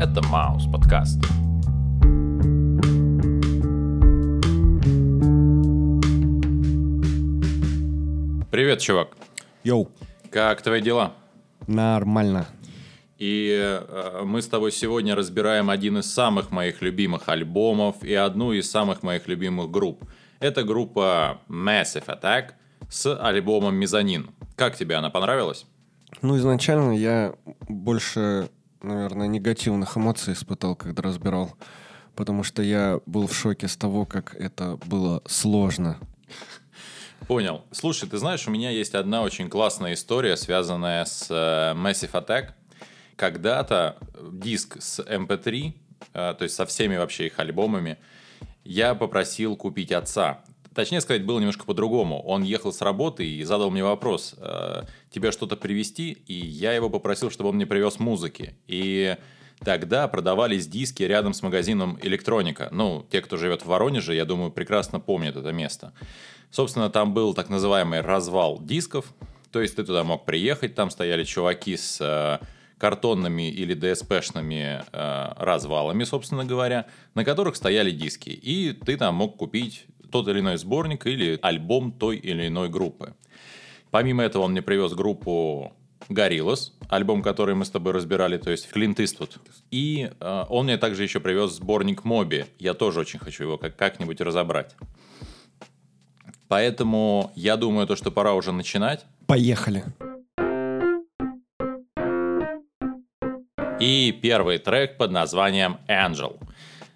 Это Маус подкаст. Привет, чувак. Йоу, Как твои дела? нормально. И э, мы с тобой сегодня разбираем один из самых моих любимых альбомов и одну из самых моих любимых групп. Это группа Massive Attack с альбомом Мезонин. Как тебе она понравилась? Ну, изначально я больше, наверное, негативных эмоций испытал, когда разбирал. Потому что я был в шоке с того, как это было сложно. Понял. Слушай, ты знаешь, у меня есть одна очень классная история, связанная с э, Massive Attack. Когда-то диск с MP3, э, то есть со всеми вообще их альбомами, я попросил купить отца. Точнее сказать, было немножко по-другому. Он ехал с работы и задал мне вопрос, э, тебе что-то привезти? И я его попросил, чтобы он мне привез музыки. И тогда продавались диски рядом с магазином «Электроника». Ну, те, кто живет в Воронеже, я думаю, прекрасно помнят это место. Собственно, там был так называемый развал дисков. То есть ты туда мог приехать, там стояли чуваки с э, картонными или ДСПшными э, развалами, собственно говоря, на которых стояли диски. И ты там мог купить тот или иной сборник или альбом той или иной группы. Помимо этого он мне привез группу Gorillaz, альбом, который мы с тобой разбирали, то есть Клинт Иствуд. И э, он мне также еще привез сборник Моби. Я тоже очень хочу его как- как-нибудь разобрать. Поэтому я думаю, то, что пора уже начинать. Поехали. И первый трек под названием Angel.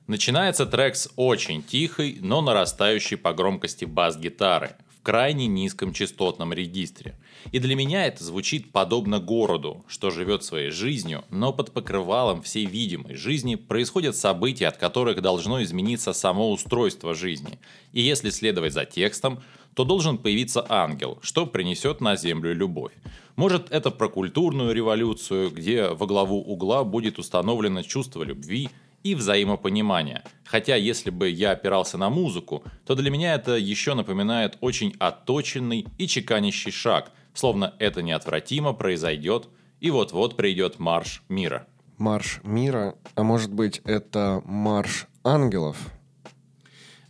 Начинается трек с очень тихой, но нарастающей по громкости бас-гитары в крайне низком частотном регистре. И для меня это звучит подобно городу, что живет своей жизнью, но под покрывалом всей видимой жизни происходят события, от которых должно измениться само устройство жизни. И если следовать за текстом, то должен появиться ангел, что принесет на землю любовь. Может, это про культурную революцию, где во главу угла будет установлено чувство любви и взаимопонимания. Хотя, если бы я опирался на музыку, то для меня это еще напоминает очень отточенный и чеканящий шаг, словно это неотвратимо произойдет, и вот-вот придет марш мира. Марш мира, а может быть это марш ангелов?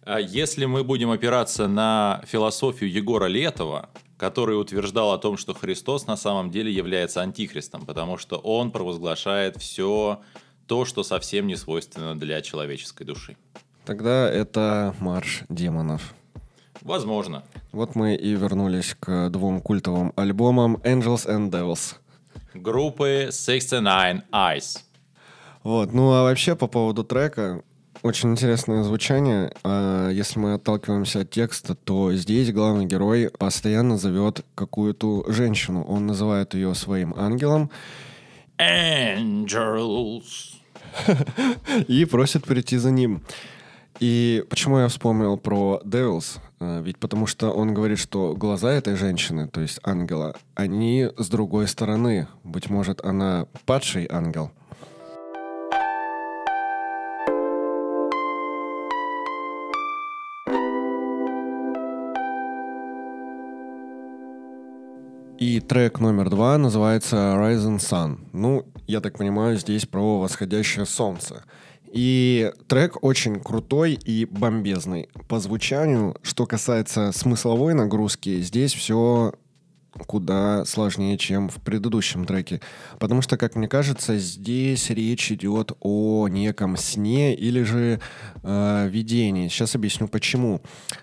А Если мы будем опираться на философию Егора Летова, который утверждал о том, что Христос на самом деле является антихристом, потому что он провозглашает все то, что совсем не свойственно для человеческой души. Тогда это марш демонов. Возможно. Вот мы и вернулись к двум культовым альбомам Angels and Devils. Группы 69 Eyes. Вот, ну а вообще по поводу трека, очень интересное звучание. А Если мы отталкиваемся от текста, то здесь главный герой постоянно зовет какую-то женщину. Он называет ее своим ангелом Angels. и просит прийти за ним. И почему я вспомнил про Devils? А, Ведь потому что он говорит, что глаза этой женщины, то есть ангела, они с другой стороны. Быть может, она падший ангел. И трек номер два называется Rising Sun. Ну, я так понимаю, здесь про восходящее солнце. И трек очень крутой и бомбезный. По звучанию, что касается смысловой нагрузки, здесь все куда сложнее, чем в предыдущем треке. Потому что, как мне кажется, здесь речь идет о неком сне или же э, видении. Сейчас объясню почему.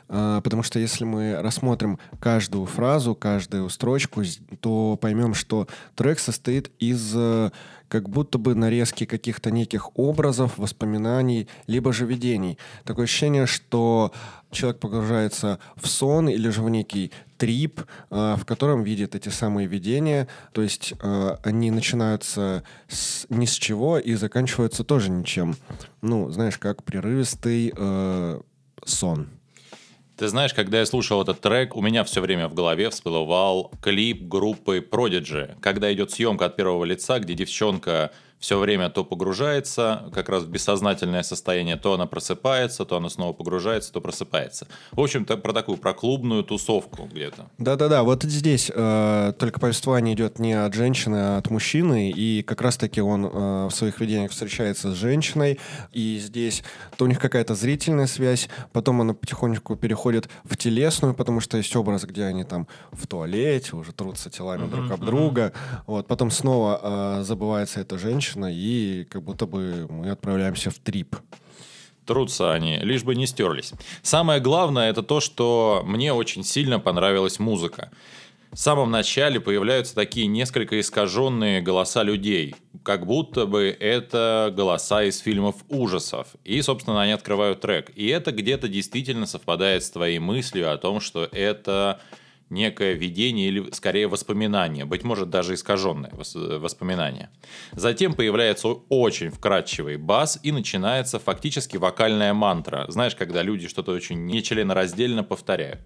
Э, потому что если мы рассмотрим каждую фразу, каждую строчку, то поймем, что трек состоит из э, как будто бы нарезки каких-то неких образов, воспоминаний, либо же видений. Такое ощущение, что человек погружается в сон или же в некий трип, э, в котором видит эти самые видения. То есть э, они начинаются с, ни с чего и заканчиваются тоже ничем. Ну, знаешь, как прерывистый э, сон. Ты знаешь, когда я слушал этот трек, у меня все время в голове всплывал клип группы Prodigy, когда идет съемка от первого лица, где девчонка все время то погружается как раз в бессознательное состояние, то она просыпается, то она снова погружается, то просыпается. В общем-то, про такую, про клубную тусовку где-то. Да-да-да, вот здесь э, только повествование идет не от женщины, а от мужчины, и как раз-таки он э, в своих видениях встречается с женщиной, и здесь то у них какая-то зрительная связь, потом она потихонечку переходит в телесную, потому что есть образ, где они там в туалете уже трутся телами друг об друга, вот, потом снова э, забывается эта женщина, и как будто бы мы отправляемся в трип. Трутся они, лишь бы не стерлись. Самое главное это то, что мне очень сильно понравилась музыка. В самом начале появляются такие несколько искаженные голоса людей, как будто бы это голоса из фильмов ужасов. И, собственно, они открывают трек. И это где-то действительно совпадает с твоей мыслью о том, что это некое видение или скорее воспоминание, быть может даже искаженное воспоминание. Затем появляется очень вкрадчивый бас и начинается фактически вокальная мантра. Знаешь, когда люди что-то очень нечленораздельно повторяют.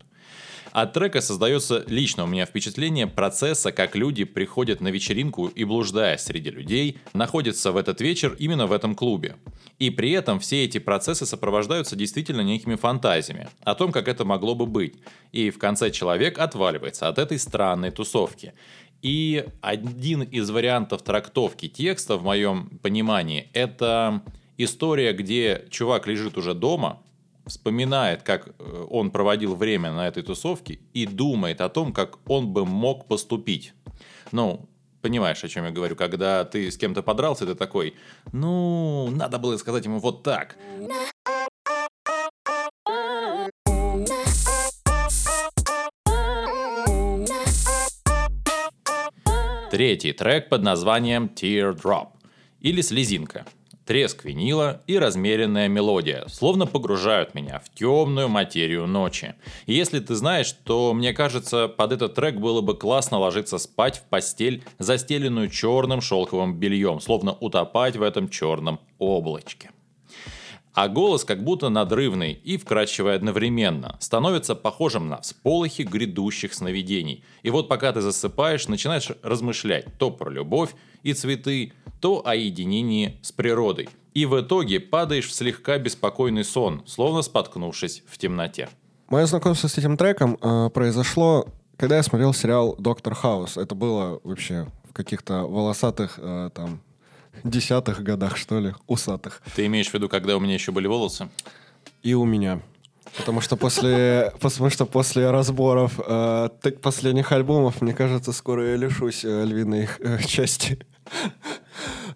От трека создается лично у меня впечатление процесса, как люди приходят на вечеринку и, блуждая среди людей, находятся в этот вечер именно в этом клубе. И при этом все эти процессы сопровождаются действительно некими фантазиями о том, как это могло бы быть. И в конце человек отваливается от этой странной тусовки. И один из вариантов трактовки текста, в моем понимании, это история, где чувак лежит уже дома, вспоминает, как э, он проводил время на этой тусовке и думает о том, как он бы мог поступить. Ну, понимаешь, о чем я говорю, когда ты с кем-то подрался, ты такой, ну, надо было сказать ему вот так. Третий трек под названием Teardrop или Слезинка треск винила и размеренная мелодия, словно погружают меня в темную материю ночи. И если ты знаешь, то мне кажется, под этот трек было бы классно ложиться спать в постель, застеленную черным шелковым бельем, словно утопать в этом черном облачке а голос как будто надрывный и вкрадчивый одновременно, становится похожим на всполохи грядущих сновидений. И вот пока ты засыпаешь, начинаешь размышлять то про любовь и цветы, то о единении с природой. И в итоге падаешь в слегка беспокойный сон, словно споткнувшись в темноте. Мое знакомство с этим треком э, произошло, когда я смотрел сериал «Доктор Хаус». Это было вообще в каких-то волосатых э, там десятых годах, что ли, усатых. Ты имеешь в виду, когда у меня еще были волосы? И у меня. Потому что после, потому что после разборов э, последних альбомов, мне кажется, скоро я лишусь э, львиной их э, части.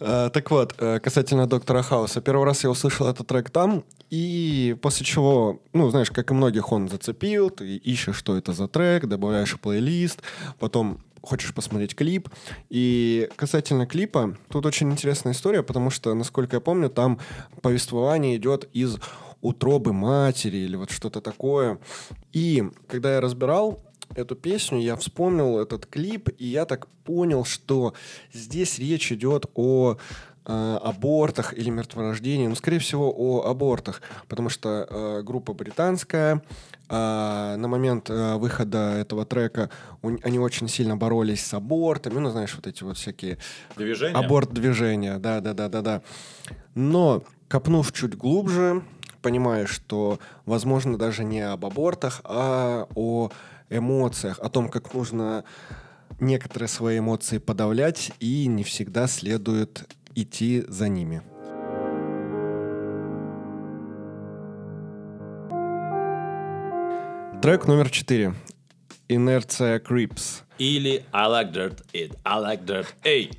Э, так вот, э, касательно Доктора Хауса. Первый раз я услышал этот трек там, и после чего, ну, знаешь, как и многих, он зацепил, ты ищешь, что это за трек, добавляешь в плейлист, потом хочешь посмотреть клип. И касательно клипа, тут очень интересная история, потому что, насколько я помню, там повествование идет из утробы матери или вот что-то такое. И когда я разбирал эту песню, я вспомнил этот клип, и я так понял, что здесь речь идет о э, абортах или мертворождении, ну, скорее всего, о абортах, потому что э, группа британская, э, на момент э, выхода этого трека у, они очень сильно боролись с абортами, ну, знаешь, вот эти вот всякие... Движения? Аборт-движения, да-да-да-да-да. Но, копнув чуть глубже, понимаешь, что, возможно, даже не об абортах, а о эмоциях, о том, как нужно некоторые свои эмоции подавлять и не всегда следует идти за ними. Трек номер четыре. Инерция Creeps. Или I like dirt, it, I like dirt, эй!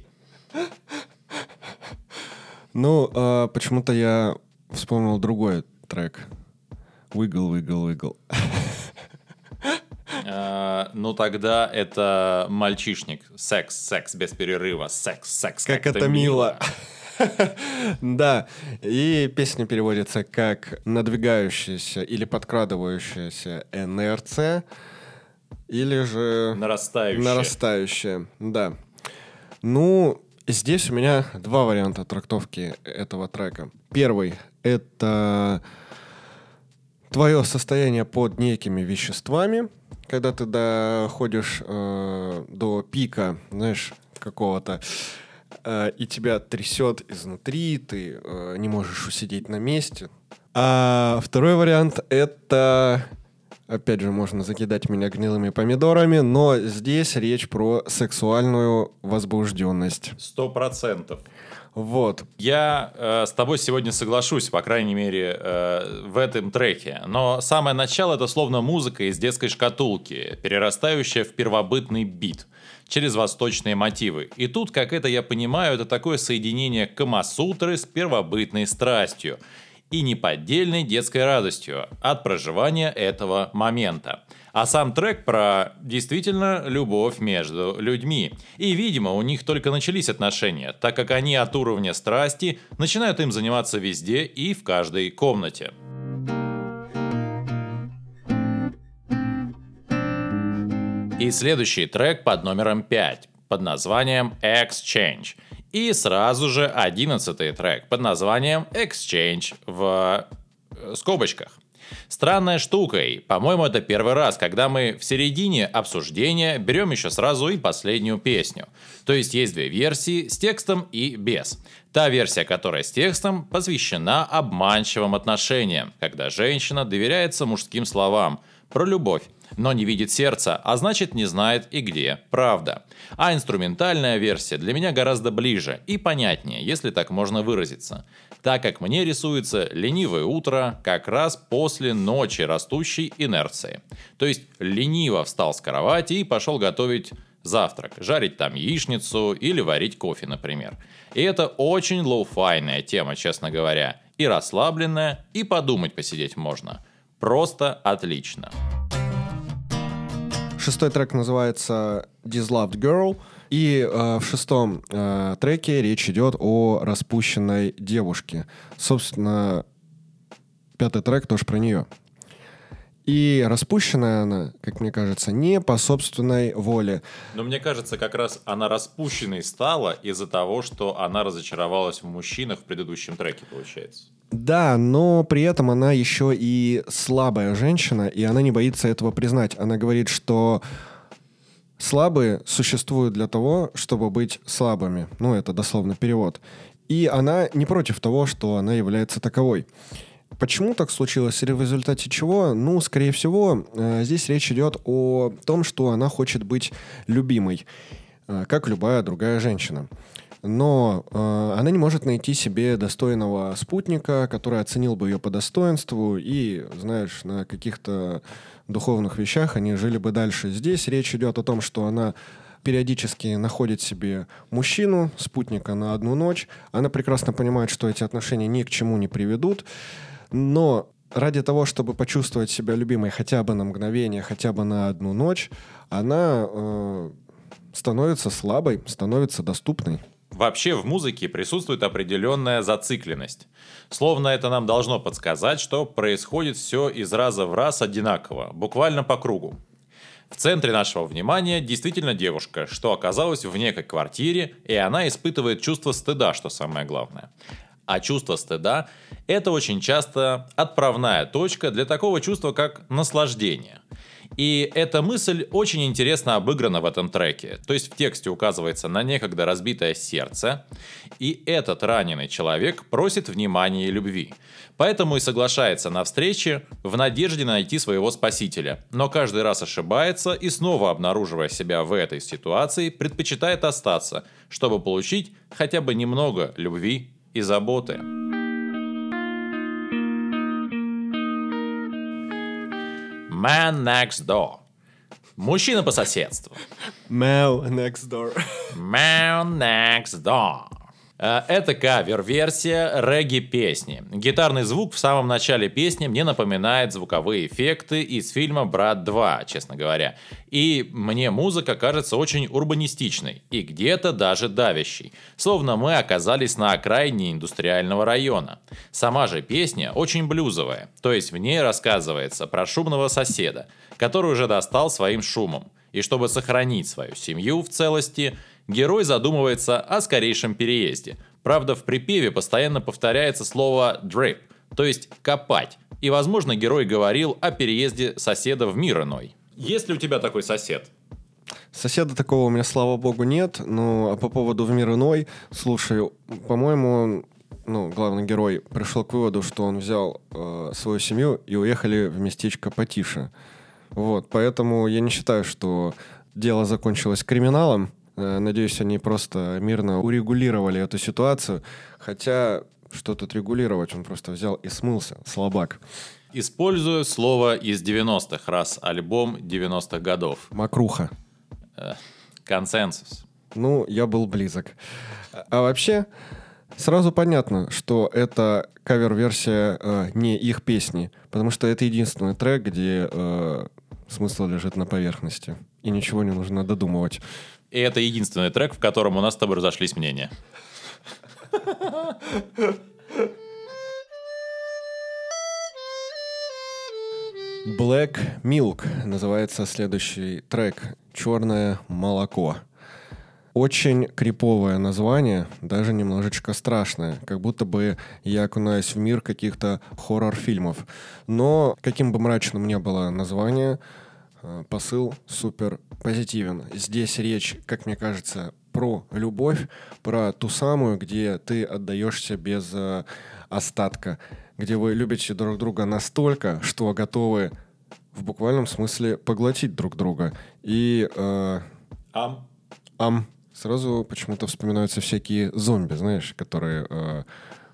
Ну, э, почему-то я вспомнил другой трек. Wiggle, wiggle, wiggle. А, ну тогда это мальчишник. Секс, секс без перерыва. Секс, секс. Как, это мило. Да, и песня переводится как надвигающаяся или подкрадывающаяся инерция, или же... Нарастающая. Нарастающая, да. Ну, здесь у меня два варианта трактовки этого трека. Первый — это твое состояние под некими веществами, когда ты доходишь э, до пика, знаешь, какого-то э, и тебя трясет изнутри, ты э, не можешь усидеть на месте. А второй вариант — это Опять же, можно закидать меня гнилыми помидорами, но здесь речь про сексуальную возбужденность. Сто процентов. Вот. Я э, с тобой сегодня соглашусь, по крайней мере, э, в этом треке. Но самое начало это словно музыка из детской шкатулки, перерастающая в первобытный бит через восточные мотивы. И тут, как это я понимаю, это такое соединение Камасутры с первобытной страстью и неподдельной детской радостью от проживания этого момента. А сам трек про действительно любовь между людьми. И, видимо, у них только начались отношения, так как они от уровня страсти начинают им заниматься везде и в каждой комнате. И следующий трек под номером 5 под названием Exchange – и сразу же одиннадцатый трек под названием Exchange в э, скобочках. Странная штука, и, по-моему, это первый раз, когда мы в середине обсуждения берем еще сразу и последнюю песню. То есть есть две версии с текстом и без. Та версия, которая с текстом, посвящена обманчивым отношениям, когда женщина доверяется мужским словам про любовь, но не видит сердца, а значит не знает и где правда. А инструментальная версия для меня гораздо ближе и понятнее, если так можно выразиться, так как мне рисуется ленивое утро как раз после ночи растущей инерции. То есть лениво встал с кровати и пошел готовить завтрак, жарить там яичницу или варить кофе, например. И это очень lo-fi ная тема, честно говоря, и расслабленная, и подумать посидеть можно. Просто отлично. Шестой трек называется Disloved Girl. И э, в шестом э, треке речь идет о распущенной девушке. Собственно, пятый трек тоже про нее. И распущенная она, как мне кажется, не по собственной воле. Но мне кажется, как раз она распущенной стала из-за того, что она разочаровалась в мужчинах в предыдущем треке, получается. Да, но при этом она еще и слабая женщина, и она не боится этого признать. Она говорит, что слабые существуют для того, чтобы быть слабыми. Ну, это дословно перевод. И она не против того, что она является таковой. Почему так случилось или в результате чего? Ну, скорее всего, э, здесь речь идет о том, что она хочет быть любимой, э, как любая другая женщина но э, она не может найти себе достойного спутника, который оценил бы ее по достоинству и, знаешь, на каких-то духовных вещах они жили бы дальше. Здесь речь идет о том, что она периодически находит себе мужчину, спутника на одну ночь. Она прекрасно понимает, что эти отношения ни к чему не приведут, но ради того, чтобы почувствовать себя любимой хотя бы на мгновение, хотя бы на одну ночь, она э, становится слабой, становится доступной. Вообще в музыке присутствует определенная зацикленность. Словно это нам должно подсказать, что происходит все из раза в раз одинаково, буквально по кругу. В центре нашего внимания действительно девушка, что оказалась в некой квартире, и она испытывает чувство стыда, что самое главное. А чувство стыда – это очень часто отправная точка для такого чувства, как наслаждение – и эта мысль очень интересно обыграна в этом треке. То есть в тексте указывается на некогда разбитое сердце, и этот раненый человек просит внимания и любви. Поэтому и соглашается на встрече в надежде найти своего спасителя. Но каждый раз ошибается и снова обнаруживая себя в этой ситуации, предпочитает остаться, чтобы получить хотя бы немного любви и заботы. Man Next Door. Мужчина по соседству. Man Next Door. Man Next Door. Э, это кавер-версия регги-песни. Гитарный звук в самом начале песни мне напоминает звуковые эффекты из фильма «Брат 2», честно говоря. И мне музыка кажется очень урбанистичной и где-то даже давящей, словно мы оказались на окраине индустриального района. Сама же песня очень блюзовая, то есть в ней рассказывается про шумного соседа, который уже достал своим шумом. И чтобы сохранить свою семью в целости – герой задумывается о скорейшем переезде. Правда, в припеве постоянно повторяется слово «drip», то есть «копать». И, возможно, герой говорил о переезде соседа в мир иной. Есть ли у тебя такой сосед? Соседа такого у меня, слава богу, нет. Но а по поводу «В мир иной», слушай, по-моему, ну, главный герой пришел к выводу, что он взял э, свою семью и уехали в местечко потише. Вот, поэтому я не считаю, что дело закончилось криминалом. Э, надеюсь, они просто мирно урегулировали эту ситуацию. Хотя, что тут регулировать, он просто взял и смылся, слабак. Использую слово из 90-х, раз альбом 90-х годов. Макруха. Э, консенсус. Ну, я был близок. А вообще, сразу понятно, что это кавер-версия э, не их песни, потому что это единственный трек, где э, смысл лежит на поверхности, и ничего не нужно додумывать. И это единственный трек, в котором у нас с тобой разошлись мнения. Black Milk называется следующий трек. Черное молоко. Очень криповое название, даже немножечко страшное, как будто бы я окунаюсь в мир каких-то хоррор-фильмов. Но каким бы мрачным ни было название, посыл супер позитивен. Здесь речь, как мне кажется, про любовь, про ту самую, где ты отдаешься без э, остатка, где вы любите друг друга настолько, что готовы в буквальном смысле поглотить друг друга. И... Э, Ам. ам. Сразу почему-то вспоминаются всякие зомби, знаешь, которые э,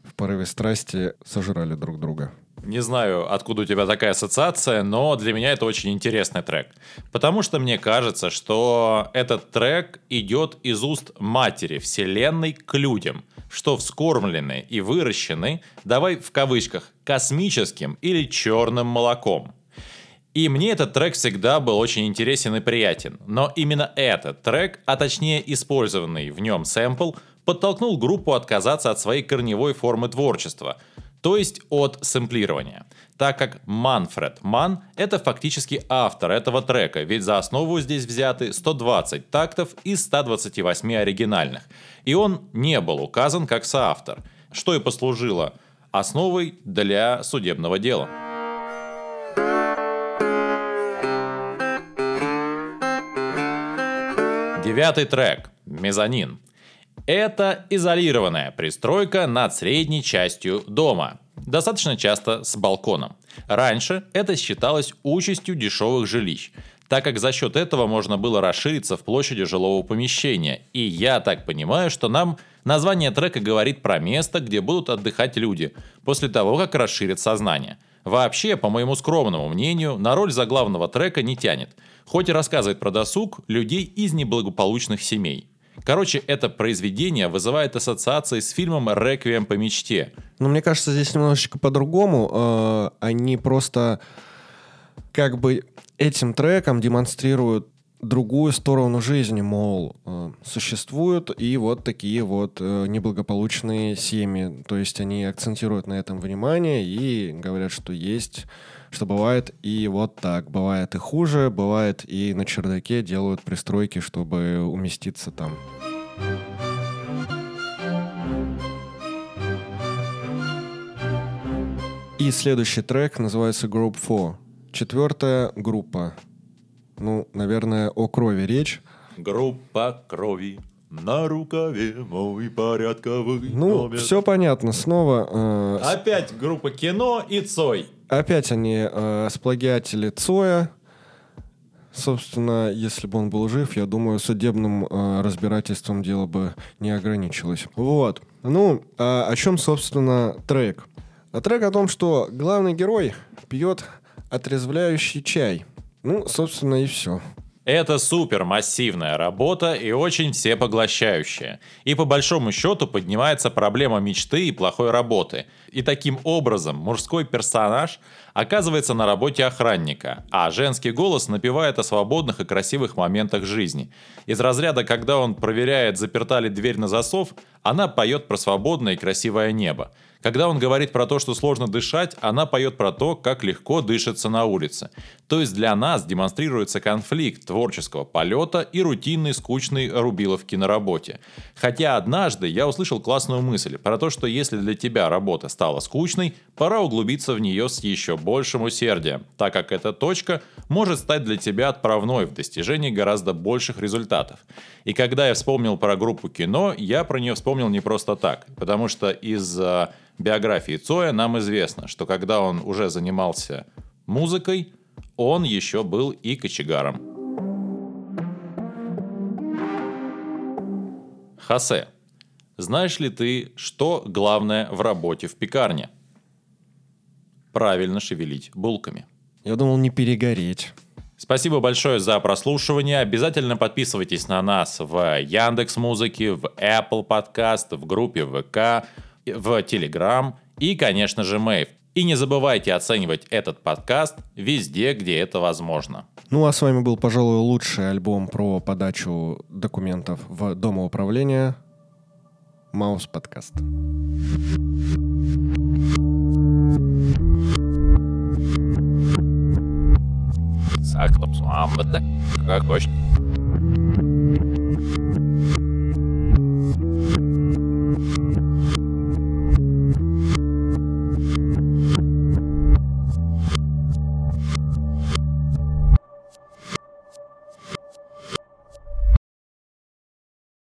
в порыве страсти сожрали друг друга. Не знаю, откуда у тебя такая ассоциация, но для меня это очень интересный трек. Потому что мне кажется, что этот трек идет из уст матери Вселенной к людям, что вскормлены и выращены, давай в кавычках, космическим или черным молоком. И мне этот трек всегда был очень интересен и приятен. Но именно этот трек, а точнее использованный в нем сэмпл, подтолкнул группу отказаться от своей корневой формы творчества, то есть от сэмплирования. Так как Манфред Ман — это фактически автор этого трека, ведь за основу здесь взяты 120 тактов из 128 оригинальных. И он не был указан как соавтор, что и послужило основой для судебного дела. Девятый трек «Мезонин». Это изолированная пристройка над средней частью дома, достаточно часто с балконом. Раньше это считалось участью дешевых жилищ, так как за счет этого можно было расшириться в площади жилого помещения. И я так понимаю, что нам название трека говорит про место, где будут отдыхать люди, после того, как расширят сознание. Вообще, по моему скромному мнению, на роль заглавного трека не тянет – хоть и рассказывает про досуг людей из неблагополучных семей. Короче, это произведение вызывает ассоциации с фильмом «Реквием по мечте». Но мне кажется, здесь немножечко по-другому. Э, они просто как бы этим треком демонстрируют другую сторону жизни, мол, э, существуют и вот такие вот э, неблагополучные семьи. То есть они акцентируют на этом внимание и говорят, что есть что бывает и вот так. Бывает и хуже, бывает и на чердаке делают пристройки, чтобы уместиться там. И следующий трек называется Group 4. Четвертая группа. Ну, наверное, о крови речь. Группа крови на рукаве мой порядковый Ну, номер. все понятно. Снова... э, Опять группа кино и Цой. Опять они э, сплагиатели Цоя. Собственно, если бы он был жив, я думаю, судебным э, разбирательством дело бы не ограничилось. Вот. Ну, а о чем, собственно, трек? А трек о том, что главный герой пьет отрезвляющий чай. Ну, собственно, и все. Это супер массивная работа и очень всепоглощающая. И по большому счету поднимается проблема мечты и плохой работы. И таким образом мужской персонаж оказывается на работе охранника, а женский голос напевает о свободных и красивых моментах жизни. Из разряда, когда он проверяет, заперта ли дверь на засов, она поет про свободное и красивое небо. Когда он говорит про то, что сложно дышать, она поет про то, как легко дышится на улице. То есть для нас демонстрируется конфликт творческого полета и рутинной скучной рубиловки на работе. Хотя однажды я услышал классную мысль про то, что если для тебя работа стала скучной, пора углубиться в нее с еще большим усердием, так как эта точка может стать для тебя отправной в достижении гораздо больших результатов. И когда я вспомнил про группу кино, я про нее вспомнил не просто так, потому что из а, биографии Цоя нам известно, что когда он уже занимался музыкой, он еще был и кочегаром. Хосе, знаешь ли ты, что главное в работе в пекарне? Правильно шевелить булками. Я думал, не перегореть. Спасибо большое за прослушивание. Обязательно подписывайтесь на нас в Яндекс Музыке, в Apple Podcast, в группе ВК, в Telegram и, конечно же, Мэйв. И не забывайте оценивать этот подкаст везде, где это возможно. Ну а с вами был, пожалуй, лучший альбом про подачу документов в домоуправление Маус подкаст. Aklos Muhammad'e. Kakhoş.